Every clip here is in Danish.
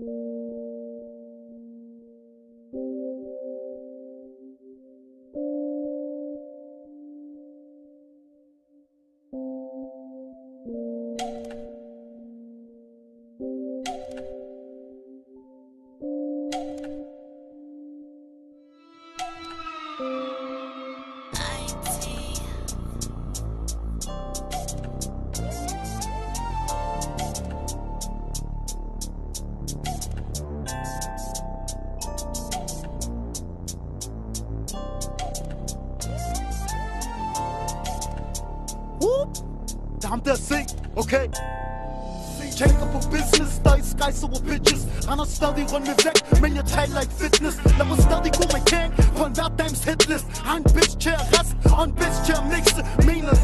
19 ham der sing, okay? Tænker på business, der er skies over bitches. Render stadig rundt med vægt, men jeg taler ikke fitness. Lad mig stadig gå med gang på en hverdagens hitlist Har en bitch til at rest, og en bitch til at mixe Mener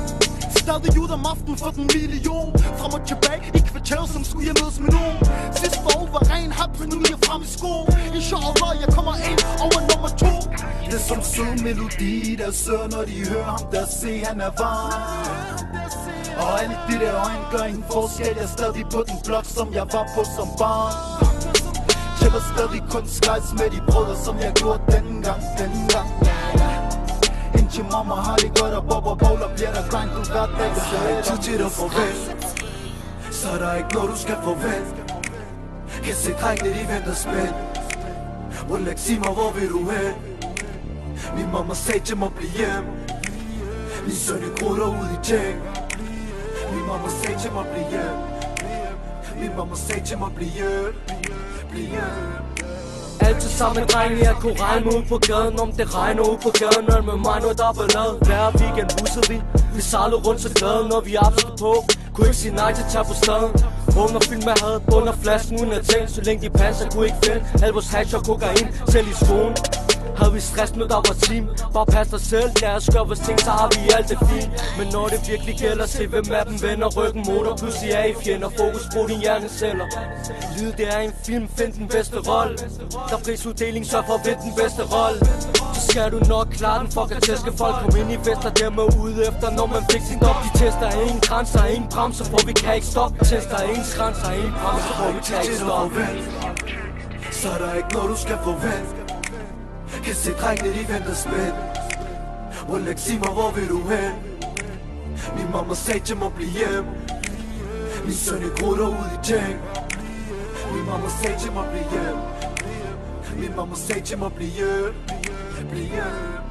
Stadig ud om aftenen for den million. Frem og tilbage i kvarteret, som skulle jeg mødes med nogen Sidste år var ren hap, men nu er jeg frem i sko Inshallah, jeg kommer ind over nummer to Det er som sød melodi, der søger, når de hører ham der se, han er varm og alle de der øjne gør ingen forskel, jeg er stadig på den blok, som jeg var på som barn. Jeg stadig kun skrejs med de brødre, som jeg gjorde dengang, dengang. Indtil mamma har det godt, og bobber og Bowler bliver der grind, du hver dag, jeg har ikke tid til at farvel Så der er ikke noget, du skal forvente Kan se drengene, de venter spændt. Rolex, sig mig, hvor vil du hen? Min mamma sagde til mig, bliv hjem. Min søn er krutter ud i ting min mamma sagde til mig, bliv hjem Min mamma sagde til mig, bliv hjem Bliv hjem Altid sammen med drenge, jeg kunne regne ud på gaden. Om det regner ud på gaden, er med mig noget der er der ballade. Hver weekend bussede vi, vi sejlede rundt så glade Når vi absolut på, kunne ikke sige nej til at tage på staden. Under fyldt med had, bunder flasken uden at tænke Så længe de passer, kunne ikke finde. Alt vores hash og kokain, selv i skoen havde vi stress med der var team Bare pas dig selv, lad os gøre vores ting, så har vi alt det fint. Men når det virkelig gælder, se hvem af dem vender ryggen mod dig. Pludselig er I fjender, fokus på dine hjerneceller Lyd det er en film, find den bedste rolle. Der er prisuddeling, så for vind den bedste rolle. Så skal du nok klare den, fuck at tæske folk Kom ind i fester, dem er ude efter, når man fik sin op De tester ingen grænser, ingen bremser, for vi kan ikke stoppe. Tester ingen grænser, ingen bremser, for vi kan ikke stoppe. Så er der ikke noget, du skal forvente kan se drengene, de venter spændt. Wallah, sig mig, hvor vil du hen? Min mamma sagde til mig, bliv hjem. Min søn er krutter ud i ting Min mamma sagde til mig, bliv hjem. Min mamma sagde til mig, bliv hjem. Bliv hjem